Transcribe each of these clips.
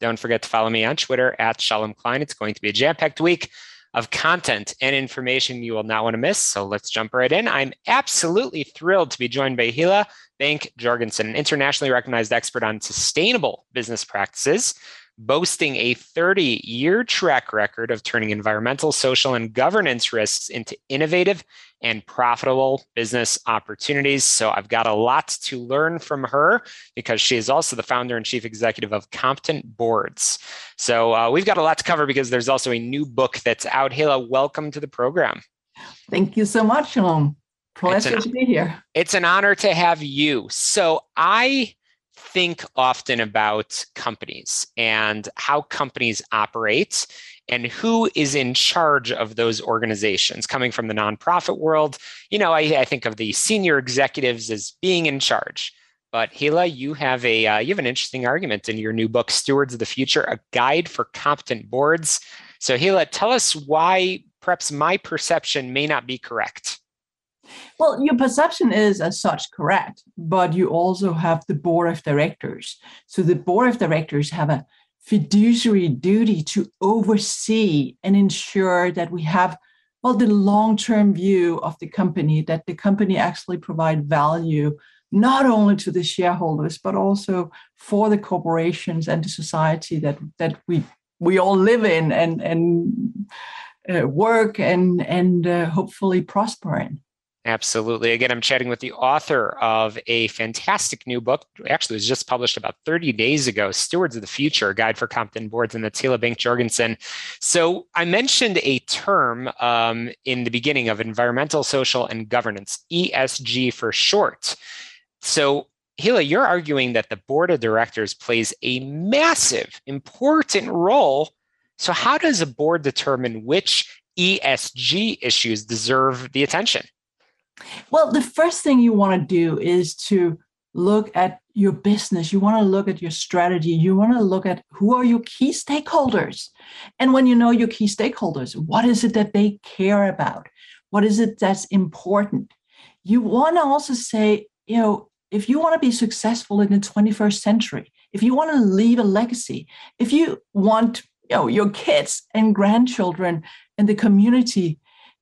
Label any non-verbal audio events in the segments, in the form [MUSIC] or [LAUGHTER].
don't forget to follow me on Twitter at Shalom Klein. It's going to be a jam packed week of content and information you will not want to miss. So let's jump right in. I'm absolutely thrilled to be joined by Hila Bank Jorgensen, an internationally recognized expert on sustainable business practices boasting a 30 year track record of turning environmental, social, and governance risks into innovative and profitable business opportunities. So I've got a lot to learn from her because she is also the founder and chief executive of Competent Boards. So uh, we've got a lot to cover because there's also a new book that's out. Hila, welcome to the program. Thank you so much, Shalom. Pleasure an, to be here. It's an honor to have you. So I think often about companies and how companies operate and who is in charge of those organizations coming from the nonprofit world. You know i, I think of the senior executives as being in charge. But hila you have a uh, you have an interesting argument in your new book stewards of the future a guide for competent boards. So hila tell us why perhaps my perception may not be correct well, your perception is as such correct, but you also have the board of directors. So the board of directors have a fiduciary duty to oversee and ensure that we have well the long-term view of the company that the company actually provide value not only to the shareholders but also for the corporations and the society that that we we all live in and and uh, work and and uh, hopefully prosper in Absolutely. Again, I'm chatting with the author of a fantastic new book. Actually, it was just published about 30 days ago Stewards of the Future, a Guide for Competent Boards, and Hila Bank Jorgensen. So, I mentioned a term um, in the beginning of environmental, social, and governance, ESG for short. So, Hila, you're arguing that the board of directors plays a massive, important role. So, how does a board determine which ESG issues deserve the attention? Well, the first thing you want to do is to look at your business. You want to look at your strategy. You want to look at who are your key stakeholders. And when you know your key stakeholders, what is it that they care about? What is it that's important? You want to also say, you know, if you want to be successful in the 21st century, if you want to leave a legacy, if you want you know, your kids and grandchildren and the community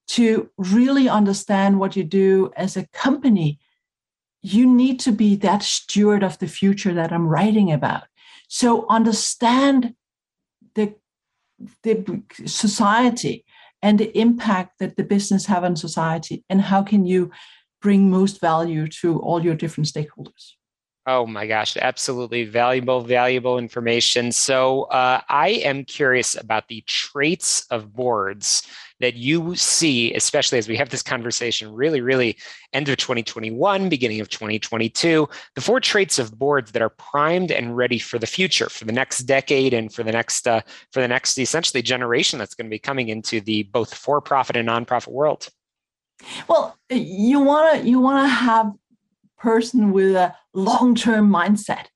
to really understand what you do as a company, you need to be that steward of the future that I'm writing about. So understand the, the society and the impact that the business have on society and how can you bring most value to all your different stakeholders. Oh my gosh, absolutely valuable, valuable information. So, uh, I am curious about the traits of boards that you see, especially as we have this conversation really, really end of 2021, beginning of 2022, the four traits of boards that are primed and ready for the future, for the next decade and for the next, uh, for the next essentially generation that's going to be coming into the both for-profit and nonprofit world. Well, you want to you want to have person with a long-term mindset,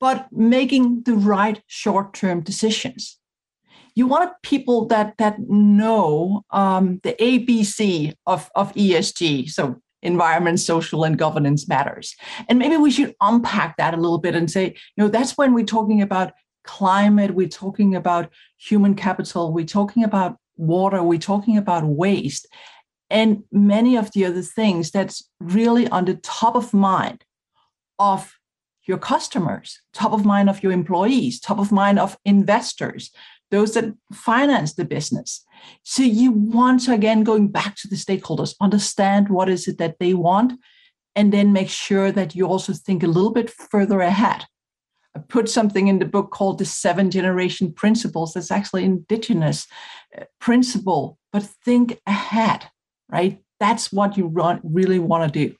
but making the right short-term decisions. You want people that that know um, the ABC of, of ESG. So environment, social, and governance matters. And maybe we should unpack that a little bit and say, you know, that's when we're talking about climate, we're talking about human capital, we're talking about water, we're talking about waste and many of the other things that's really on the top of mind of your customers, top of mind of your employees, top of mind of investors, those that finance the business. So you want to again going back to the stakeholders, understand what is it that they want and then make sure that you also think a little bit further ahead. I put something in the book called the seven generation principles. That's actually indigenous uh, principle, but think ahead, right? That's what you really want to do.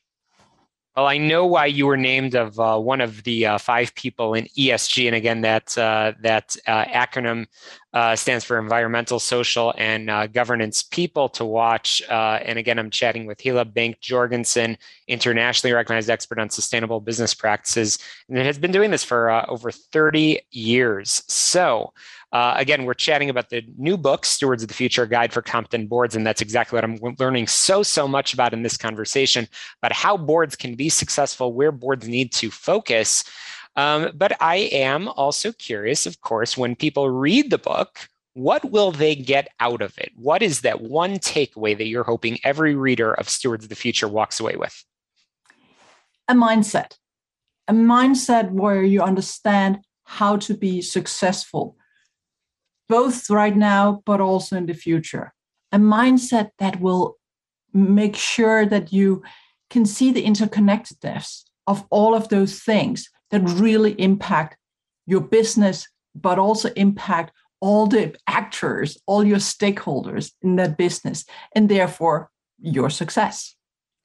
Well, I know why you were named of uh, one of the uh, five people in ESG, and again, that uh, that uh, acronym uh, stands for Environmental, Social, and uh, Governance People to watch. and again, I'm chatting with Hila Bank Jorgensen, internationally recognized expert on sustainable business practices, and it has been doing this for over 30 years. So. Uh, again, we're chatting about the new book, Stewards of the Future Guide for Competent Boards. And that's exactly what I'm learning so, so much about in this conversation about how boards can be successful, where boards need to focus. Um, but I am also curious, of course, when people read the book, what will they get out of it? What is that one takeaway that you're hoping every reader of Stewards of the Future walks away with? A mindset, a mindset where you understand how to be successful, both right now, but also in the future. A mindset that will make sure that you can see the interconnectedness of all of those things that really impact your business, but also impact all the actors, all your stakeholders in that business, and therefore your success.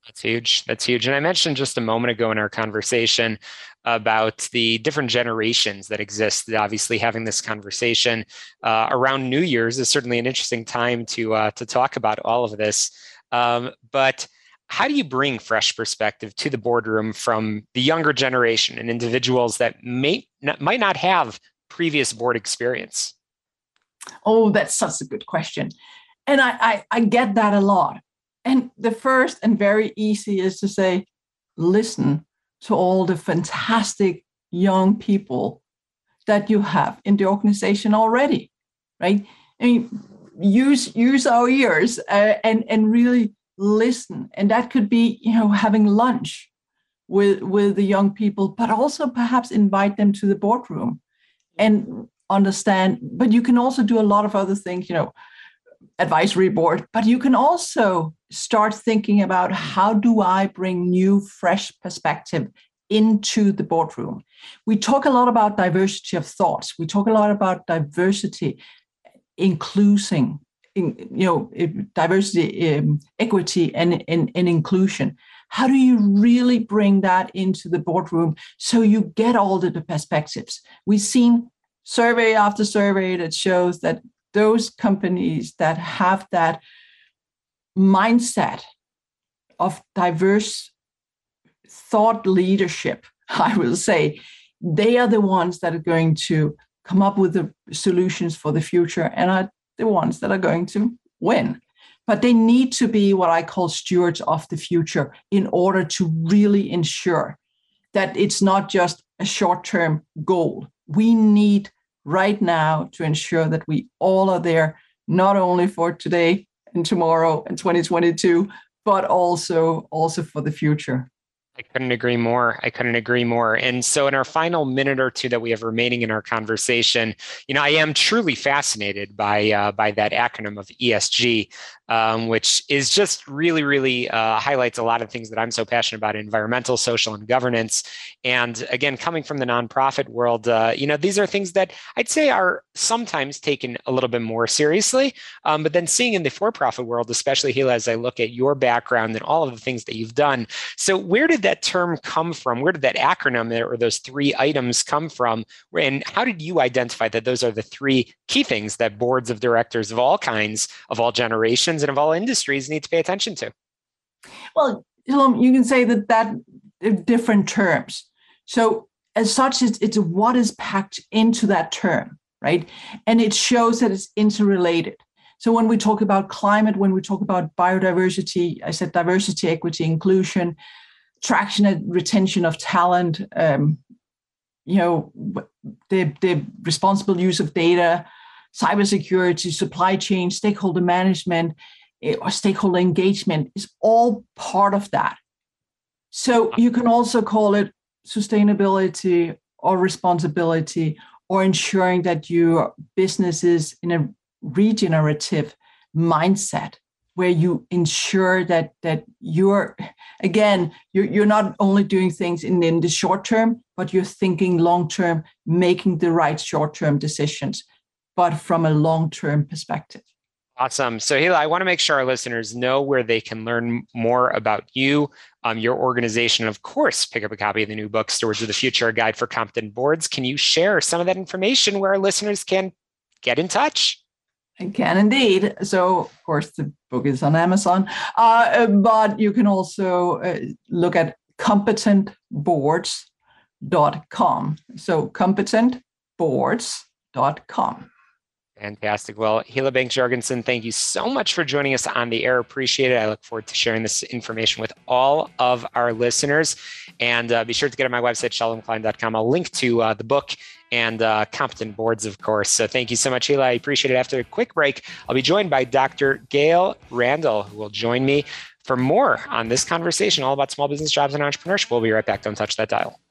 That's huge. That's huge. And I mentioned just a moment ago in our conversation about the different generations that exist. Obviously, having this conversation uh, around New Year's is certainly an interesting time to uh, to talk about all of this. Um, but how do you bring fresh perspective to the boardroom from the younger generation and individuals that may not, might not have previous board experience? Oh, that's such a good question, and I, I, I get that a lot. And the first and very easy is to say, listen to all the fantastic young people that you have in the organization already, right? I mean, use use our ears uh, and and really listen, and that could be you know having lunch with with the young people, but also perhaps invite them to the boardroom and understand. But you can also do a lot of other things, you know, advisory board. But you can also start thinking about how do I bring new, fresh perspective into the boardroom. We talk a lot about diversity of thoughts. We talk a lot about diversity, including, in, you know, diversity, um, equity, and, and, and inclusion. How do you really bring that into the boardroom so you get all the perspectives? We've seen survey after survey that shows that those companies that have that mindset of diverse thought leadership, [LAUGHS] I will say, they are the ones that are going to come up with the solutions for the future and are the ones that are going to win. But they need to be what I call stewards of the future in order to really ensure that it's not just a short term goal. We need right now to ensure that we all are there, not only for today and tomorrow and 2022, but also also for the future. I couldn't agree more. I couldn't agree more. And so, in our final minute or two that we have remaining in our conversation, you know, I am truly fascinated by uh, by that acronym of ESG um, which is just really, really uh, highlights a lot of things that I'm so passionate about environmental, social, and governance. And again, coming from the nonprofit world, uh, you know, these are things that I'd say are sometimes taken a little bit more seriously. Um, but then seeing in the for profit world, especially Hila, as I look at your background and all of the things that you've done. So, where did that term come from? Where did that acronym or those three items come from? And how did you identify that those are the three key things that boards of directors of all kinds, of all generations, and of all industries need to pay attention to? Well, you can say that that different terms. So as such, it's, it's what is packed into that term, right? And it shows that it's interrelated. So when we talk about climate, when we talk about biodiversity, I said diversity, equity, inclusion, traction and retention of talent, um, you know, the, the responsible use of data, cybersecurity, supply chain, stakeholder management, eh, or stakeholder engagement is all part of that. So you can also call it sustainability or responsibility or ensuring that your business is in a regenerative mindset where you ensure that that you're again you're, you're not only doing things in, in the short term but you're thinking long term making the right short term decisions but from a long term perspective Awesome. So, Hila, I want to make sure our listeners know where they can learn more about you, um, your organization, and of course, pick up a copy of the new book, Stewards of the Future, a guide for competent boards. Can you share some of that information where our listeners can get in touch? I can indeed. So, of course, the book is on Amazon, uh, but you can also uh, look at competentboards.com. So, competentboards.com. Fantastic. Well, Hila Banks Jorgensen, thank you so much for joining us on the air. Appreciate it. I look forward to sharing this information with all of our listeners. And uh, be sure to get on my website, shalomklein.com. I'll link to uh, the book and uh, competent boards, of course. So thank you so much, Hila. I appreciate it. After a quick break, I'll be joined by Dr. Gail Randall, who will join me for more on this conversation all about small business jobs and entrepreneurship. We'll be right back. Don't touch that dial.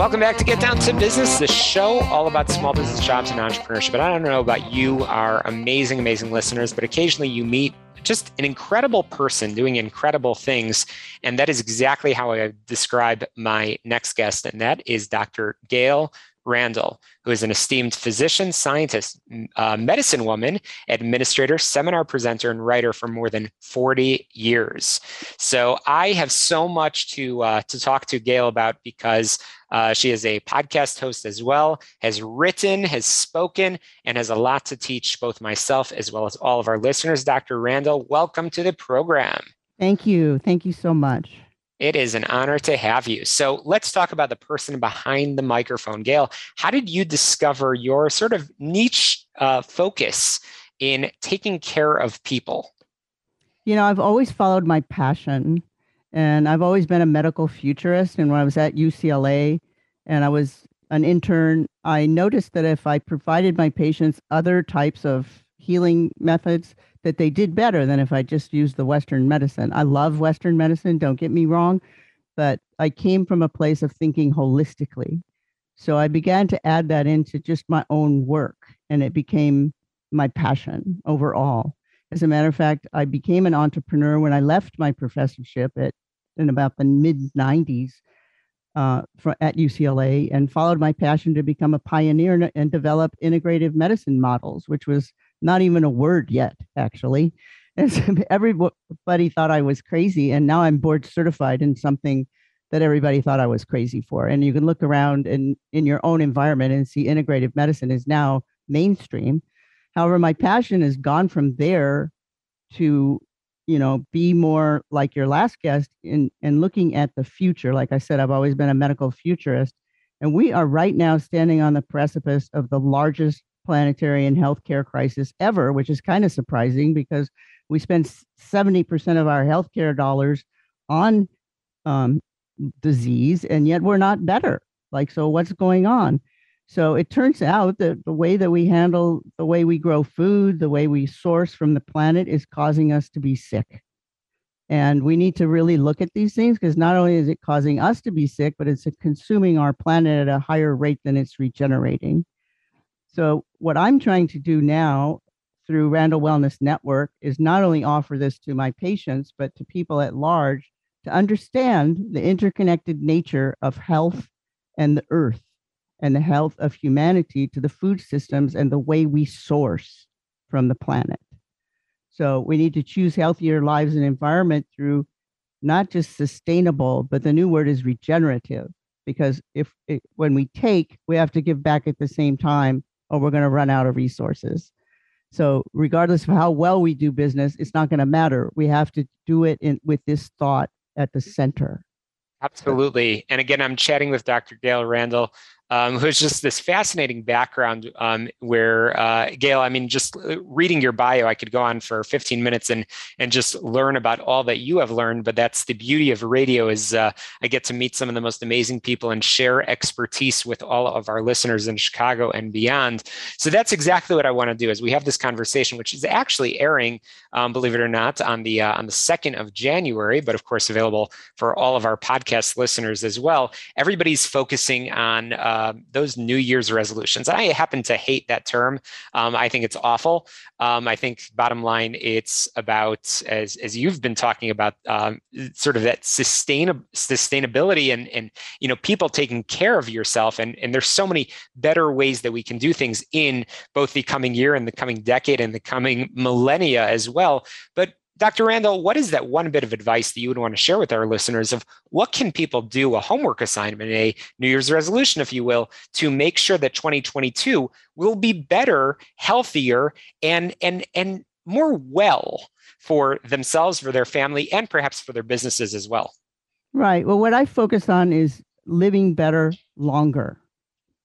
Welcome back to Get Down to Business, the show all about small business jobs and entrepreneurship. But I don't know about you, our amazing, amazing listeners, but occasionally you meet just an incredible person doing incredible things. And that is exactly how I describe my next guest, and that is Dr. Gail Randall, who is an esteemed physician, scientist, uh, medicine woman, administrator, seminar presenter, and writer for more than 40 years. So I have so much to uh, to talk to Gail about because uh, she is a podcast host as well, has written, has spoken, and has a lot to teach both myself as well as all of our listeners. Dr. Randall, welcome to the program. Thank you. Thank you so much. It is an honor to have you. So let's talk about the person behind the microphone. Gail, how did you discover your sort of niche uh, focus in taking care of people? You know, I've always followed my passion and I've always been a medical futurist. And when I was at UCLA and I was an intern, I noticed that if I provided my patients other types of healing methods, that they did better than if I just used the Western medicine. I love Western medicine, don't get me wrong, but I came from a place of thinking holistically. So I began to add that into just my own work, and it became my passion overall. As a matter of fact, I became an entrepreneur when I left my professorship at in about the mid 90s uh, for, at UCLA and followed my passion to become a pioneer and, and develop integrative medicine models, which was not even a word yet, actually. And [LAUGHS] so everybody thought I was crazy. And now I'm board certified in something that everybody thought I was crazy for. And you can look around in, in your own environment and see integrative medicine is now mainstream. However, my passion has gone from there to, you know, be more like your last guest in and looking at the future. Like I said, I've always been a medical futurist. And we are right now standing on the precipice of the largest planetary and healthcare crisis ever, which is kind of surprising because we spend 70% of our healthcare dollars on um, disease, and yet we're not better. Like, so what's going on? So it turns out that the way that we handle, the way we grow food, the way we source from the planet is causing us to be sick. And we need to really look at these things because not only is it causing us to be sick, but it's consuming our planet at a higher rate than it's regenerating. So, what I'm trying to do now through Randall Wellness Network is not only offer this to my patients, but to people at large to understand the interconnected nature of health and the earth and the health of humanity to the food systems and the way we source from the planet. So, we need to choose healthier lives and environment through not just sustainable, but the new word is regenerative. Because if it, when we take, we have to give back at the same time or we're going to run out of resources. So, regardless of how well we do business, it's not going to matter. We have to do it in, with this thought at the center. Absolutely. And again, I'm chatting with Dr. Gail Randall, um, who's just this fascinating background um, where uh, Gail, I mean, just uh, reading your bio, I could go on for 15 minutes and and just learn about all that you have learned. But that's the beauty of radio is uh, I get to meet some of the most amazing people and share expertise with all of our listeners in Chicago and beyond. So that's exactly what I want to do. is we have this conversation, which is actually airing, um, believe it or not, on the uh, on the second of January, but of course available for all of our podcast listeners as well. Everybody's focusing on uh, uh, those New Year's resolutions. I happen to hate that term. Um, I think it's awful. Um, I think bottom line, it's about as as you've been talking about, um, sort of that sustain sustainability and and you know people taking care of yourself. And and there's so many better ways that we can do things in both the coming year and the coming decade and the coming millennia as well. But Dr. Randall, what is that one bit of advice that you would want to share with our listeners of what can people do, a homework assignment, a New Year's resolution, if you will, to make sure that 2022 will be better, healthier, and and and more well for themselves, for their family, and perhaps for their businesses as well? Right. Well, what I focus on is living better longer.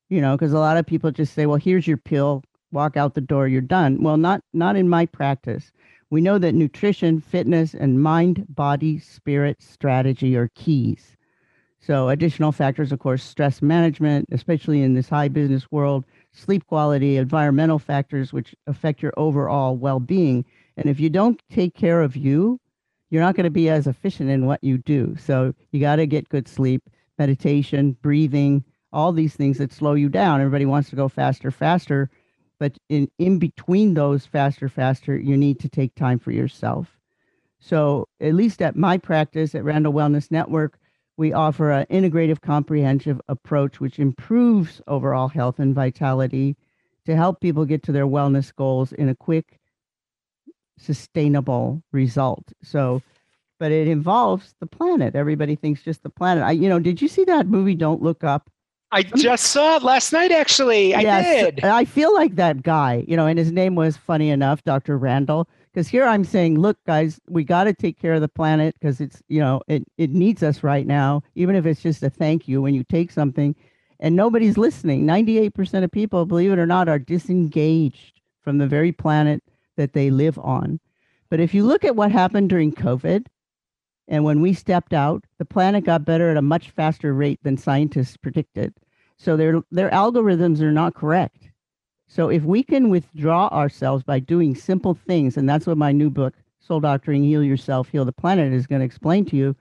You know, because a lot of people just say, "Well, here's your pill, walk out the door, you're done." Well, not not in my practice. We know that nutrition, fitness, and mind, body, spirit strategy are keys. So, additional factors, of course, stress management, especially in this high business world, sleep quality, environmental factors, which affect your overall well being. And if you don't take care of you, you're not going to be as efficient in what you do. So, you got to get good sleep, meditation, breathing, all these things that slow you down. Everybody wants to go faster, faster but in in between those faster faster you need to take time for yourself. So at least at my practice at randall wellness network we offer an integrative comprehensive approach which improves overall health and vitality to help people get to their wellness goals in a quick sustainable result. So but it involves the planet. Everybody thinks just the planet. I you know did you see that movie don't look up I just saw it last night, actually. I yes, did. I feel like that guy, you know, and his name was funny enough, Dr. Randall. Because here I'm saying, look, guys, we got to take care of the planet because it's, you know, it, it needs us right now, even if it's just a thank you when you take something and nobody's listening. 98% of people, believe it or not, are disengaged from the very planet that they live on. But if you look at what happened during COVID, and when we stepped out, the planet got better at a much faster rate than scientists predicted. So their their algorithms are not correct. So if we can withdraw ourselves by doing simple things, and that's what my new book, Soul Doctoring, Heal Yourself, Heal the Planet, is going to explain to you.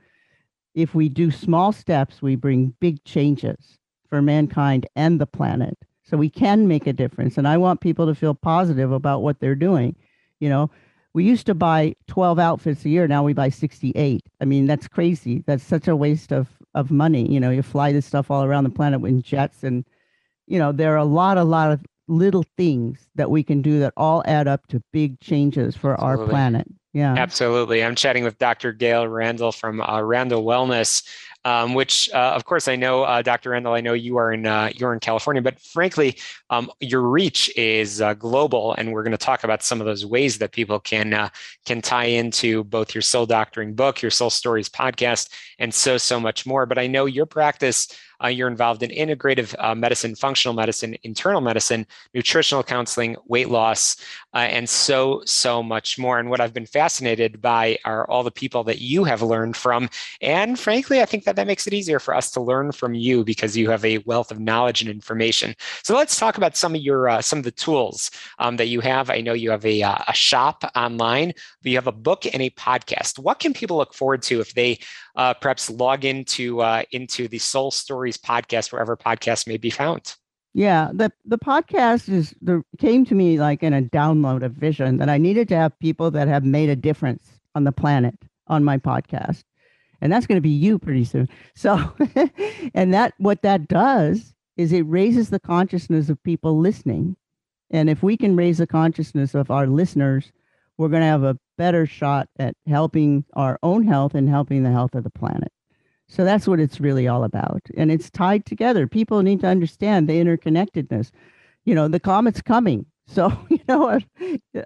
If we do small steps, we bring big changes for mankind and the planet. So we can make a difference. And I want people to feel positive about what they're doing. You know, we used to buy 12 outfits a year. Now we buy 68. I mean, that's crazy. That's such a waste of of money. You know, you fly this stuff all around the planet in jets, and you know there are a lot, a lot of little things that we can do that all add up to big changes for Absolutely. our planet. Yeah, absolutely. I'm chatting with Dr. Gail Randall from uh, Randall Wellness um, which uh, of course I know, uh, Dr. Randall, I know you are in uh, you're in California, but frankly, um, your reach is uh, global, and we're going to talk about some of those ways that people can uh, can tie into both your Soul Doctoring book, your Soul Stories podcast, and so so much more. But I know your practice uh, you're involved in integrative uh, medicine, functional medicine, internal medicine, nutritional counseling, weight loss, uh, and so, so much more. And what I've been fascinated by are all the people that you have learned from. And frankly, I think that that makes it easier for us to learn from you because you have a wealth of knowledge and information. So let's talk about some of your, uh, some of the tools um, that you have. I know you have a, uh, a shop online, you have a book and a podcast. What can people look forward to if they uh, perhaps log into, uh, into the Soul Stories podcast, wherever podcasts may be found? Yeah, the the podcast is the came to me like in a download of vision that I needed to have people that have made a difference on the planet on my podcast. And that's going to be you pretty soon. So [LAUGHS] and that what that does is it raises the consciousness of people listening. And if we can raise the consciousness of our listeners, we're going to have a better shot at helping our own health and helping the health of the planet. So that's what it's really all about. And it's tied together. People need to understand the interconnectedness. You know, the comet's coming. [LAUGHS] So, you know,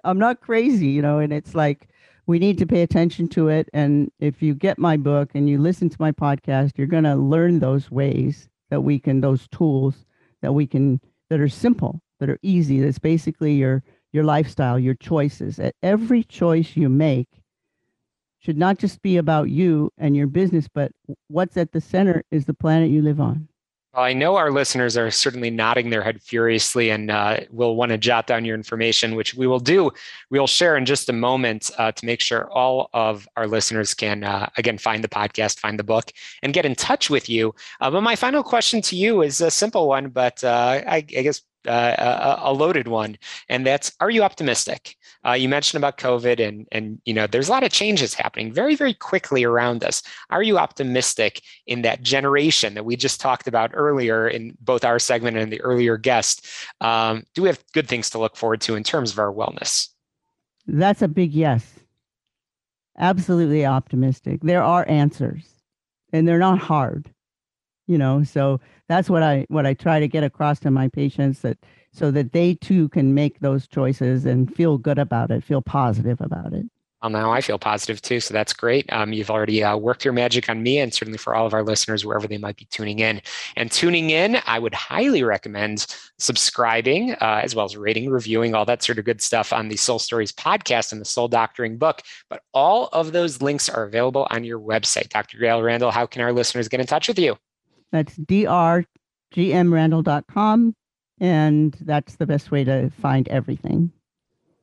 I'm, not crazy, you know, and it's like we need to pay attention to it. And if you get my book and you listen to my podcast, you're going to learn those ways that we can, those tools that we can, that are simple, that are easy. That's basically your your lifestyle, your choices. Every choice you make, should not just be about you and your business, but what's at the center is the planet you live on. Well, I know our listeners are certainly nodding their head furiously and uh, will want to jot down your information, which we will do. We'll share in just a moment uh, to make sure all of our listeners can, uh, again, find the podcast, find the book, and get in touch with you. Uh, but my final question to you is a simple one, but uh, I, I guess uh, a, a, loaded one, and that's: Are you optimistic? Uh, you mentioned about COVID, and and you know there's a lot of changes happening very very quickly around us. Are you optimistic in that generation that we just talked about earlier in both our segment and the earlier guest? Um, do we have good things to look forward to in terms of our wellness? That's a big yes. Absolutely optimistic. There are answers, and they're not hard. You know, so that's what I what I try to get across to my patients that so that they too can make those choices and feel good about it, feel positive about it. Well, now I feel positive too, so that's great. Um, you've already uh, worked your magic on me, and certainly for all of our listeners, wherever they might be tuning in. And tuning in, I would highly recommend subscribing, uh, as well as rating, reviewing, all that sort of good stuff on the Soul Stories podcast and the Soul Doctoring book. But all of those links are available on your website, Dr. Gail Randall. How can our listeners get in touch with you? That's drgmrandall.com. And that's the best way to find everything.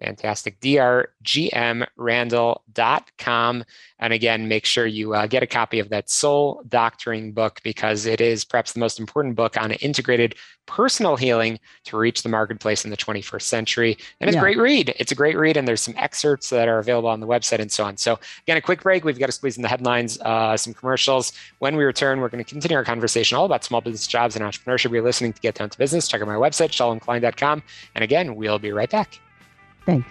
Fantastic. drgmrandall.com. And again, make sure you uh, get a copy of that Soul Doctoring book because it is perhaps the most important book on integrated personal healing to reach the marketplace in the 21st century. And it's yeah. a great read. It's a great read. And there's some excerpts that are available on the website and so on. So, again, a quick break. We've got to squeeze in the headlines, uh, some commercials. When we return, we're going to continue our conversation all about small business jobs and entrepreneurship. You're listening to Get Down to Business. Check out my website, shalomklein.com. And again, we'll be right back. Thanks.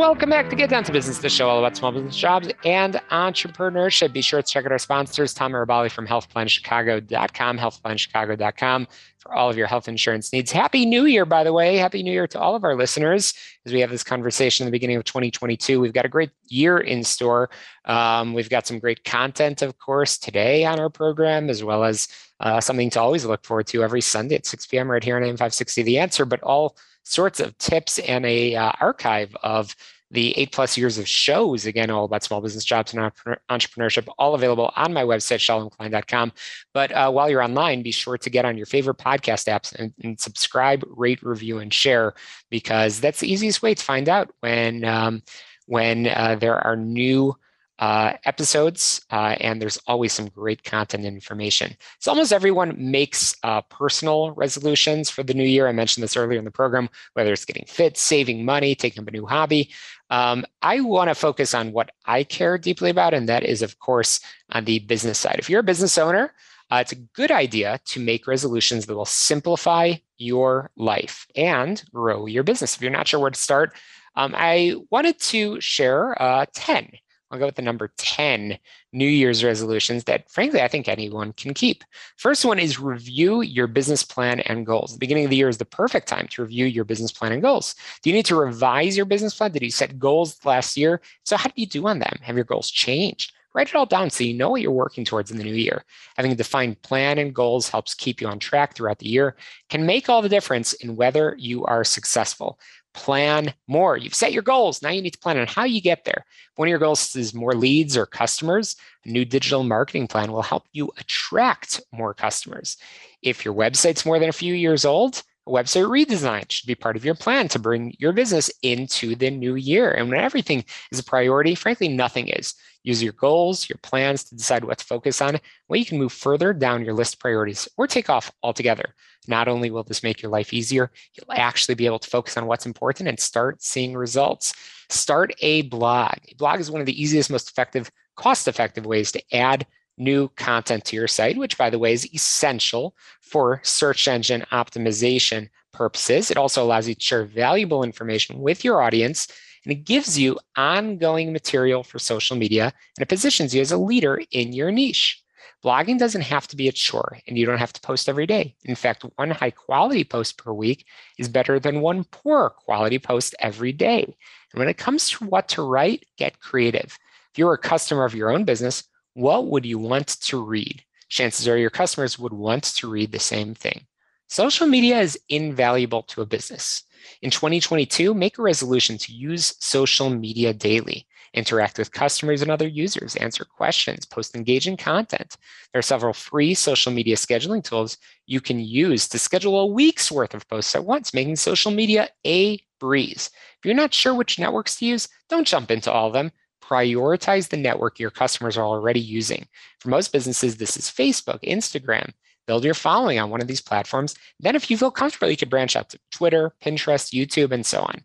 Welcome back to Get Down to Business, the show all about small business jobs and entrepreneurship. Be sure to check out our sponsors, Tom Arabali from healthplanchicago.com, healthplanchicago.com for all of your health insurance needs. Happy New Year, by the way. Happy New Year to all of our listeners as we have this conversation in the beginning of 2022. We've got a great year in store. Um, we've got some great content, of course, today on our program, as well as uh, something to always look forward to every Sunday at 6 p.m. right here on AM 560 The Answer, but all sorts of tips and a uh, archive of the eight plus years of shows, again, all about small business jobs and entrepreneurship, all available on my website, shalomklein.com. But uh, while you're online, be sure to get on your favorite podcast apps and, and, subscribe, rate, review, and share, because that's the easiest way to find out when, um, when uh, there are new uh, episodes, uh, and there's always some great content and information. So almost everyone makes uh, personal resolutions for the new year. I mentioned this earlier in the program, whether it's getting fit, saving money, taking up a new hobby. Um, I want to focus on what I care deeply about, and that is, of course, on the business side. If you're a business owner, uh, it's a good idea to make resolutions that will simplify your life and grow your business. If you're not sure where to start, um, I wanted to share uh, 10 I'll go with the number 10 New Year's resolutions that, frankly, I think anyone can keep. First one is review your business plan and goals. The beginning of the year is the perfect time to review your business plan and goals. Do you need to revise your business plan? Did you set goals last year? So, how did you do on them? Have your goals changed? Write it all down so you know what you're working towards in the new year. Having a defined plan and goals helps keep you on track throughout the year, can make all the difference in whether you are successful plan more. You've set your goals. Now you need to plan on how you get there. One of your goals is more leads or customers, a new digital marketing plan will help you attract more customers. If your website's more than a few years old, a website redesign should be part of your plan to bring your business into the new year. And when everything is a priority, frankly, nothing is. Use your goals, your plans to decide what to focus on, Well, you can move further down your list priorities or take off altogether. Not only will this make your life easier, you'll actually be able to focus on what's important and start seeing results. Start a blog. A blog is one of the easiest, most effective, cost effective ways to add new content to your site, which, by the way, is essential for search engine optimization purposes. It also allows you to share valuable information with your audience and it gives you ongoing material for social media and it positions you as a leader in your niche. Blogging doesn't have to be a chore and you don't have to post every day. In fact, one high quality post per week is better than one poor quality post every day. And when it comes to what to write, get creative. If you're a customer of your own business, what would you want to read? Chances are your customers would want to read the same thing. Social media is invaluable to a business. In 2022, make a resolution to use social media daily interact with customers and other users, answer questions, post engaging content. There are several free social media scheduling tools you can use to schedule a week's worth of posts at once, making social media a breeze. If you're not sure which networks to use, don't jump into all of them. Prioritize the network your customers are already using. For most businesses, this is Facebook, Instagram. Build your following on one of these platforms. Then, if you feel comfortable, you could branch out to Twitter, Pinterest, YouTube, and so on.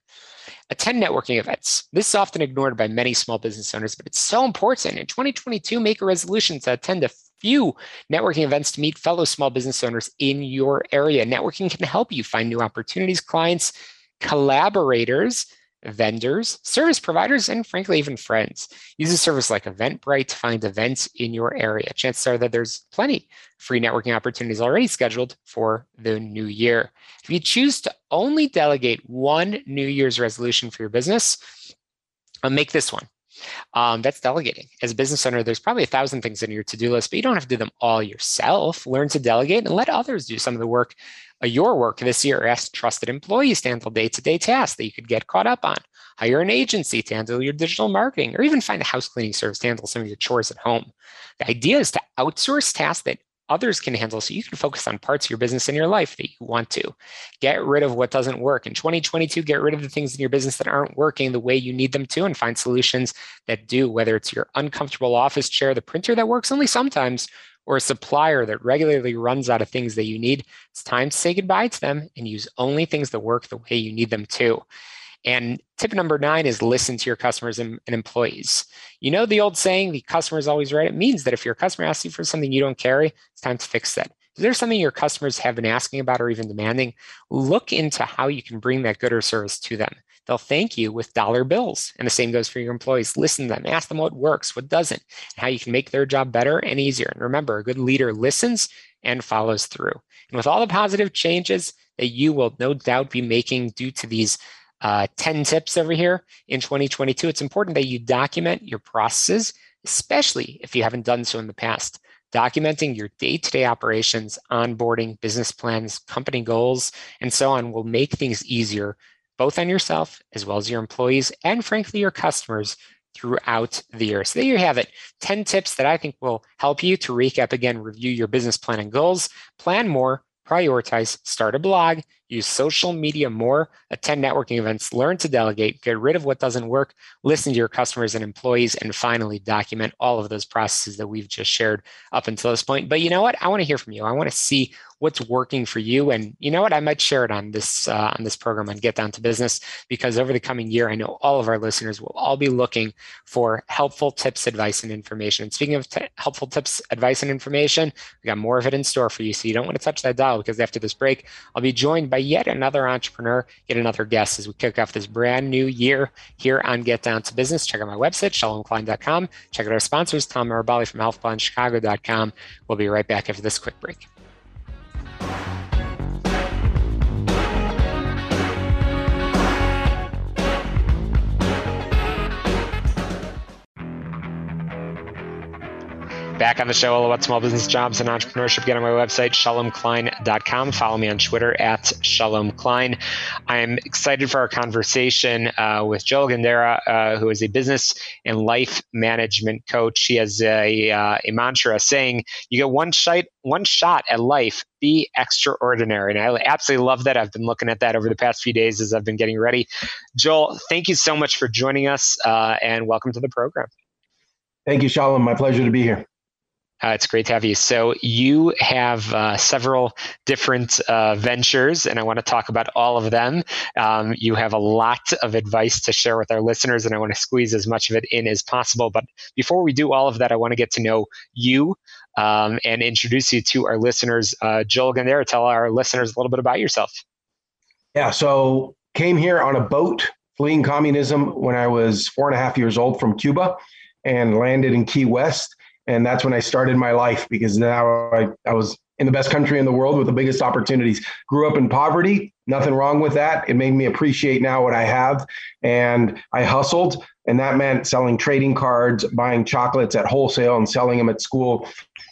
Attend networking events. This is often ignored by many small business owners, but it's so important. In 2022, make a resolution to attend a few networking events to meet fellow small business owners in your area. Networking can help you find new opportunities, clients, collaborators, vendors, service providers, and frankly, even friends. Use a service like Eventbrite to find events in your area. Chances are that there's plenty free networking opportunities already scheduled for the new year. If you choose to only delegate one New Year's resolution for your business, make this one. Um, that's delegating. As a business owner, there's probably a thousand things in your to do list, but you don't have to do them all yourself. Learn to delegate and let others do some of the work uh, your work this year. Ask trusted employees to handle day to day tasks that you could get caught up on. Hire an agency to handle your digital marketing, or even find a house cleaning service to handle some of your chores at home. The idea is to outsource tasks that others can handle so you can focus on parts of your business and your life that you want to. Get rid of what doesn't work. In 2022, get rid of the things in your business that aren't working the way you need them to and find solutions that do, whether it's your uncomfortable office chair, the printer that works only sometimes, or a supplier that regularly runs out of things that you need, it's time to say goodbye to them and use only things that work the way you need them to. And tip number nine is listen to your customers and, and, employees. You know the old saying, the customer is always right. It means that if your customer asks you for something you don't carry, it's time to fix that. Is there something your customers have been asking about or even demanding? Look into how you can bring that good or service to them. They'll thank you with dollar bills. And the same goes for your employees. Listen to them, ask them what works, what doesn't, and how you can make their job better and easier. And remember, a good leader listens and follows through. And with all the positive changes that you will no doubt be making due to these uh, 10 tips over here in 2022, it's important that you document your processes, especially if you haven't done so in the past. Documenting your day to day operations, onboarding, business plans, company goals, and so on will make things easier both on yourself as well as your employees and frankly your customers throughout the year. So there you have it 10 tips that I think will help you to recap again, review your business plan and goals, plan more, prioritize, start a blog, use social media more, attend networking events, learn to delegate, get rid of what doesn't work, listen to your customers and employees, and finally document all of those processes that we've just shared up until this point. But you know what? I want to hear from you. I want to see what's working for you. And you know what? I might share it on this uh, on this program on Get Down to Business because over the coming year, I know all of our listeners will all be looking for helpful tips, advice, and information. And speaking of t- helpful tips, advice, and information, we got more of it in store for you. So you don't want to touch that dial because after this break, I'll be joined by yet another entrepreneur, yet another guest as we kick off this brand new year here on Get Down to Business. Check out my website, shalomklein.com. Check out our sponsors, Tom Marabali from healthplanchicago.com. We'll be right back after this quick break. Back on the show, all about small business jobs and entrepreneurship. Get on my website, shalomklein.com. Follow me on Twitter at shalomklein. I'm excited for our conversation uh, with Joel Gandera, uh, who is a business and life management coach. He has a, uh, a mantra saying, You get one shot, one shot at life, be extraordinary. And I absolutely love that. I've been looking at that over the past few days as I've been getting ready. Joel, thank you so much for joining us uh, and welcome to the program. Thank you, Shalom. My pleasure to be here. Uh, it's great to have you. So, you have uh, several different uh, ventures, and I want to talk about all of them. Um, you have a lot of advice to share with our listeners, and I want to squeeze as much of it in as possible. But before we do all of that, I want to get to know you um, and introduce you to our listeners. Uh, Joel Gandera, tell our listeners a little bit about yourself. Yeah, so came here on a boat fleeing communism when I was four and a half years old from Cuba and landed in Key West and that's when I started my life because now I, I was in the best country in the world with the biggest opportunities. Grew up in poverty, nothing wrong with that. It made me appreciate now what I have. And I hustled, and that meant selling trading cards, buying chocolates at wholesale, and selling them at school.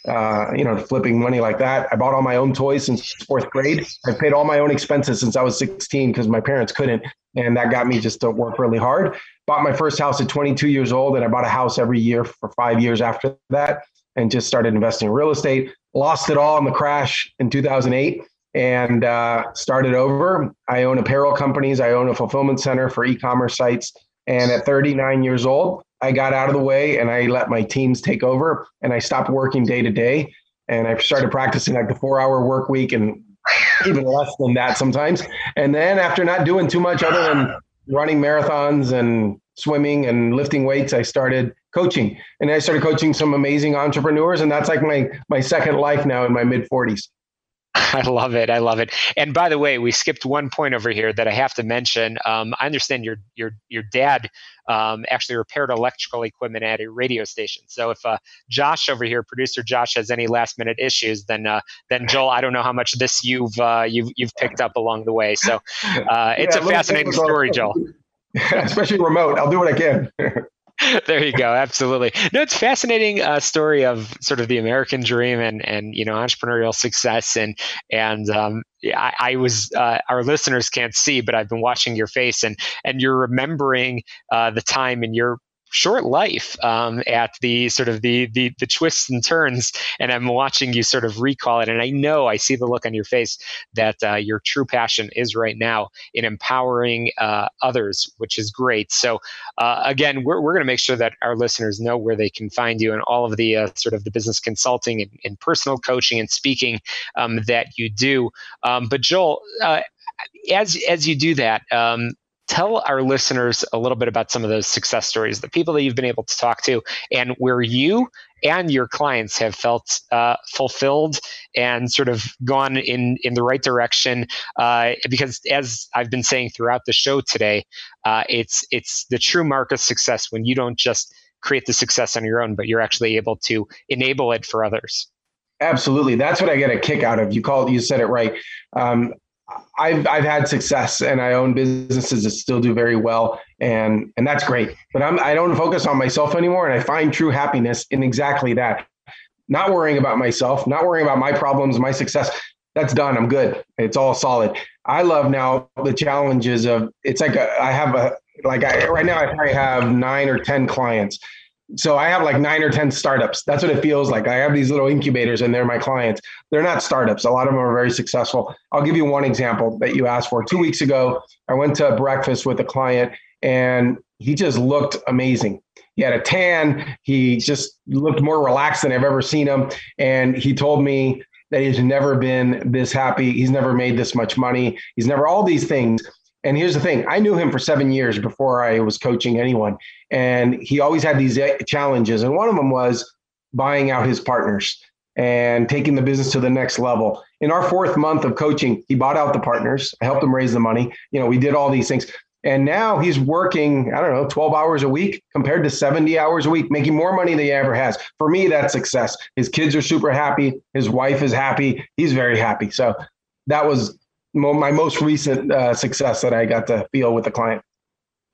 uh, you know, flipping money like that. I bought all my own toys since fourth grade. I've paid all my own expenses since I was 16 because my parents couldn't. And that got me just to work really hard. Bought my first house at 22 years old, and I bought a house every year for five years after that and just started investing in real estate. Lost it all in the crash in 2008 and uh, started over. I own apparel companies. I own a fulfillment center for e-commerce sites. And at 39 years old, I got out of the way and I let my teams take over. And I stopped working day to day. And I started practicing like the four-hour work week and even less than that sometimes. And then after not doing too much other than running marathons and swimming and lifting weights, I started coaching. And I started coaching some amazing entrepreneurs. And that's like my my second life now in my mid 40s. [LAUGHS] I love it. I love it. And by the way, we skipped one point over here that I have to mention. Um, I understand your your your dad um, actually repaired electrical equipment at a radio station. So if uh, Josh over here, producer Josh, has any last minute issues, then uh, then Joel, I don't know how much this you've uh, you've you've picked up along the way. So [LAUGHS] uh, it's yeah, a fascinating story, Joel. [LAUGHS] Especially remote, I'll do what I can. [LAUGHS] there you go. Absolutely. No, it's fascinating uh, story of sort of the American dream and and you know entrepreneurial success and and um, I, I, was uh, our listeners can't see, but I've been watching your face and and you're remembering uh, the time in your short life um, at the sort of the, the the twists and turns and i'm watching you sort of recall it. And i know i see the look on your face that uh, your true passion is right now in empowering uh, others which is great. So uh, again we're, we're going to make sure that our listeners know where they can find you and all of the uh, sort of the business consulting and, and personal coaching and speaking um, that you do. Um, but joel uh, as as you do that, um, tell our listeners a little bit about some of those success stories, the people that you've been able to talk to, and where you and your clients have felt uh, fulfilled and sort of gone in in the right direction. Uh, because as I've been saying throughout the show today, uh, it's it's the true mark of success when you don't just create the success on your own, but you're actually able to enable it for others. Absolutely, that's what I get a kick out of. You called, you said it right. Um, I've I've had success and I own businesses that still do very well and and that's great. But I'm I don't focus on myself anymore and I find true happiness in exactly that. Not worrying about myself, not worrying about my problems, my success. That's done. I'm good. It's all solid. I love now the challenges of it's like a, I have a like I right now I probably have 9 or 10 clients so I have like nine or 10 startups. That's what it feels like. I have these little incubators and they're my clients. They're not startups. A lot of them are very successful. I'll give you one example that you asked for. Two weeks ago, I went to breakfast with a client and he just looked amazing. He had a tan. He just looked more relaxed than I've ever seen him. And he told me that he's never been this happy. He's never made this much money. He's never all these things. And here's the thing I knew him for seven years before I was coaching anyone. And he always had these eh, challenges. And one of them was buying out his partners and taking the business to the next level. In our fourth month of coaching, he bought out the partners. I helped him raise the money. You know, we did all these things. And now he's working, I don't know, 12 hours a week compared to 70 hours a week, making more money than he ever has. For me, that's success. His kids are super happy. His wife is happy. He's very happy. So that was my most recent uh, success that I got to feel with the client.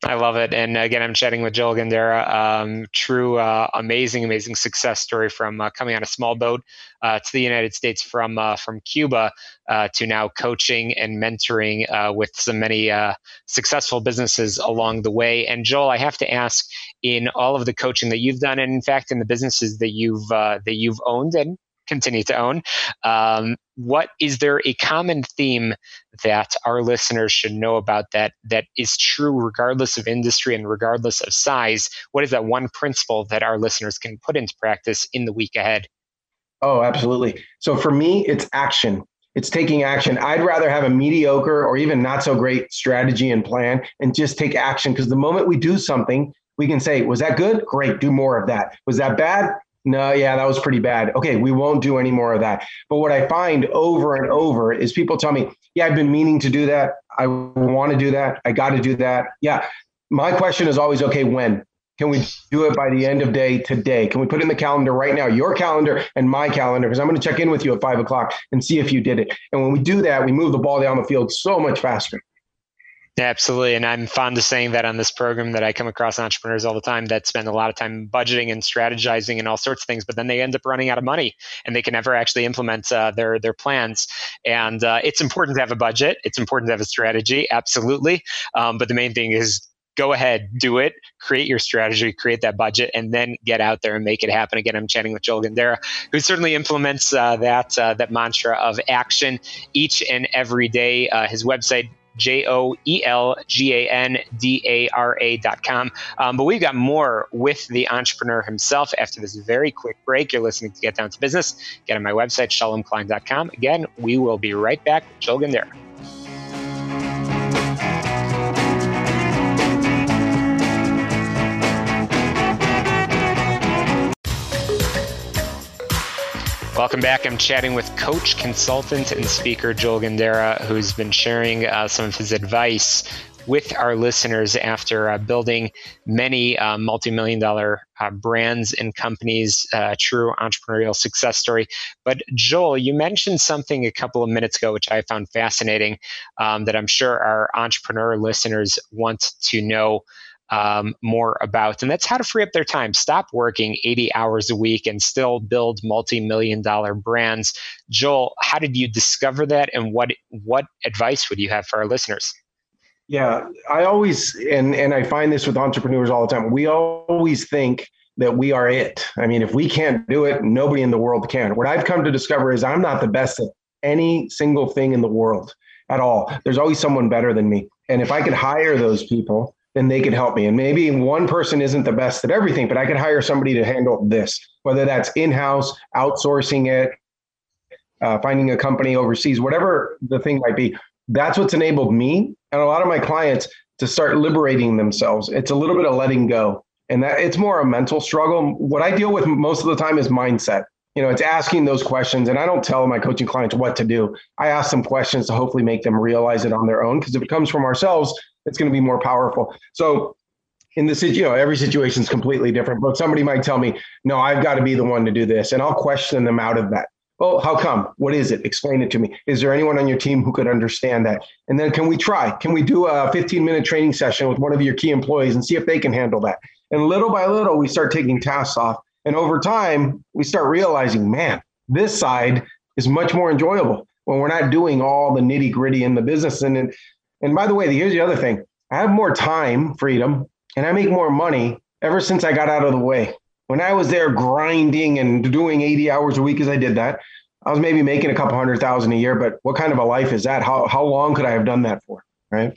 I love it. And again, I'm chatting with Joel Gandara. Um, true, uh, amazing, amazing success story from uh, coming on a small boat uh, to the United States from uh, from Cuba uh, to now coaching and mentoring uh, with so many successful businesses along the way. And Joel, I have to ask, in all of the coaching that you've done, and in fact in the businesses that you've that you've owned and continue to own. Um, what is there a common theme that our listeners should know about that that is true regardless of industry and regardless of size? What is that one principle that our listeners can put into practice in the week ahead? Oh, absolutely. So for me, it's action. It's taking action. I'd rather have a mediocre or even not so great strategy and plan and just take action because the moment we do something, we can say, was that good? Great, do more of that. Was that bad? No, yeah, that was pretty bad. Okay, we won't do any more of that. But what I find over and over is people tell me, yeah, I've been meaning to do that. I want to do that. I got to do that. Yeah. My question is always, okay, when? Can we do it by the end of day today? Can we put in the calendar right now, your calendar and my calendar? Because I'm going to check in with you at five o'clock and see if you did it. And when we do that, we move the ball down the field so much faster. Absolutely. And I'm fond of saying that on this program that I come across entrepreneurs all the time that spend a lot of time budgeting and strategizing and all sorts of things, but then they end up running out of money and they can never actually implement uh, their, their plans. And uh, it's important to have a budget. It's important to have a strategy. Absolutely. Um, but the main thing is go ahead, do it, create your strategy, create that budget, and then get out there and make it happen. Again, I'm chatting with Joel Gandara, who certainly implements uh, that uh, that mantra of action each and every day. Uh, his website J O E L G A N D A R A dot com. Um, but we've got more with the entrepreneur himself after this very quick break. You're listening to Get Down to Business. Get on my website, shalomklein.com. Again, we will be right back Joel Gandara. Welcome back. I'm chatting with coach, consultant, and speaker Joel Gandara, who's been sharing uh, some of his advice with our listeners after uh, building many uh, multi million dollar uh, brands and companies, uh, true entrepreneurial success story. But Joel, you mentioned something a couple of minutes ago, which I found fascinating, um, that I'm sure our entrepreneur listeners want to know um, more about. And that's how to free up their time. Stop working 80 hours a week and still build multi million dollar brands. Joel, how did you discover that? And what, what advice would you have for our listeners? Yeah, I always, and, and I find this with entrepreneurs all the time, we always think that we are it. I mean, if we can't do it, nobody in the world can. What I've come to discover is I'm not the best at any single thing in the world at all. There's always someone better than me. And if I could hire those people then they could help me. And maybe one person isn't the best at everything, but I could hire somebody to handle this, whether that's in house, outsourcing it, uh, finding a company overseas, whatever the thing might be. That's what's enabled me and a lot of my clients to start liberating themselves. It's a little bit of letting go. And that it's more a mental struggle. What I deal with most of the time is mindset. You know, it's asking those questions. And I don't tell my coaching clients what to do. I ask them questions to hopefully make them realize it on their own. Because if it comes from ourselves, it's going to be more powerful. So in the you know, every situation is completely different, but somebody might tell me, no, I've got to be the one to do this. And I'll question them out of that. Well, how come? What is it? Explain it to me. Is there anyone on your team who could understand that? And then can we try? Can we do a 15 minute training session with one of your key employees and see if they can handle that? And little by little, we start taking tasks off. And over time, we start realizing, man, this side is much more enjoyable when we're not doing all the nitty gritty in the business. And and by the way, here's the other thing I have more time, freedom, and I make more money ever since I got out of the way. When I was there grinding and doing 80 hours a week as I did that, I was maybe making a couple hundred thousand a year, but what kind of a life is that? How, how long could I have done that for? Right.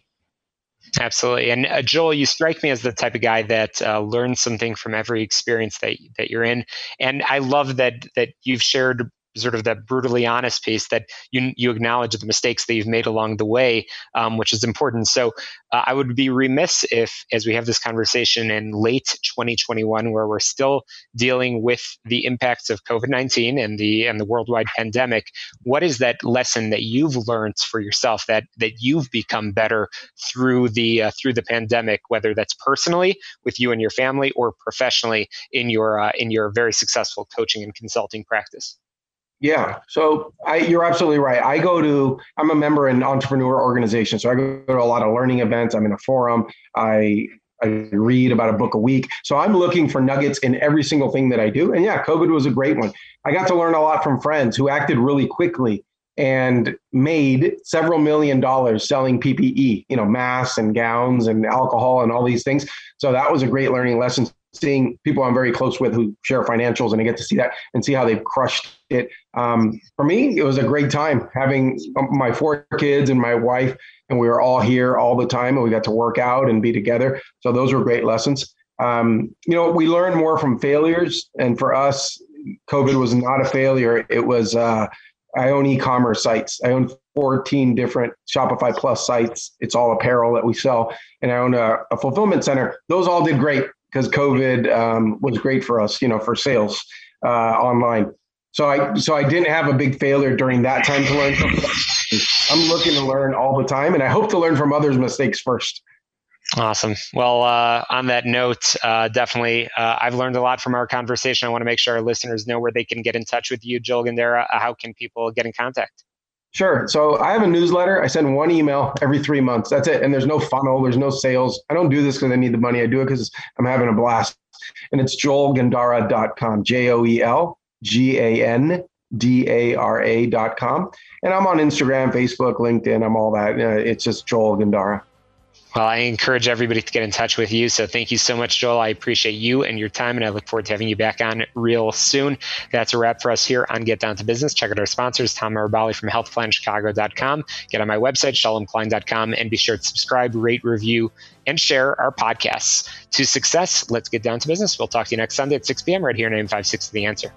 Absolutely. And uh, Joel, you strike me as the type of guy that uh, learns something from every experience that that you're in. And I love that that you've shared sort of that brutally honest piece that you you acknowledge the mistakes that you've made along the way, um, which is important. So uh, I would be remiss if, as we have this conversation in late 2021, where we're still dealing with the impacts of COVID 19 and the and the worldwide pandemic, what is that lesson that you've learned for yourself that that you've become better through the uh, through the pandemic, whether that's personally with you and your family or professionally in your uh, in your very successful coaching and consulting practice? Yeah. So I, you're absolutely right. I go to, I'm a member in entrepreneur organization. So I go to a lot of learning events. I'm in a forum. I, I read about a book a week. So I'm looking for nuggets in every single thing that I do. And yeah, COVID was a great one. I got to learn a lot from friends who acted really quickly and made several million dollars selling PPE, you know, masks and gowns and alcohol and all these things. So that was a great learning lesson seeing people I'm very close with who share financials and I get to see that and see how they've crushed it. Um, for me, it was a great time having my four kids and my wife, and we were all here all the time and we got to work out and be together. So those were great lessons. Um, you know, we learn more from failures. And for us, COVID was not a failure. It was, uh, I own e-commerce sites. I own 14 different Shopify Plus sites. It's all apparel that we sell. And I own a, a fulfillment center. Those all did great because COVID um, was great for us, you know, for sales uh, online. So I so I didn't have a big failure during that time to learn. I'm looking to learn all the time, and I hope to learn from others' mistakes first. Awesome. Well, uh, on that note, uh, definitely, uh, I've learned a lot from our conversation. I want to make sure our listeners know where they can get in touch with you, Joel Gandara. Uh, how can people get in contact? Sure. So I have a newsletter. I send one email every three months. That's it. And there's no funnel. There's no sales. I don't do this because I need the money. I do it because I'm having a blast. And it's joelgandara.com. J O E L G A N D A R A.com. And I'm on Instagram, Facebook, LinkedIn. I'm all that. Uh, it's just Joel Gandara. Well, I encourage everybody to get in touch with you. So thank you so much, Joel. I appreciate you and your time, and I look forward to having you back on real soon. That's a wrap for us here on Get Down to Business. Check out our sponsors, Tom Marabali from healthplanchicago.com. Get on my website, shalomklein.com, and be sure to subscribe, rate, review, and share our podcasts. To success, let's get down to business. We'll talk to you next Sunday at 6 p.m. right here on AM 560 The Answer.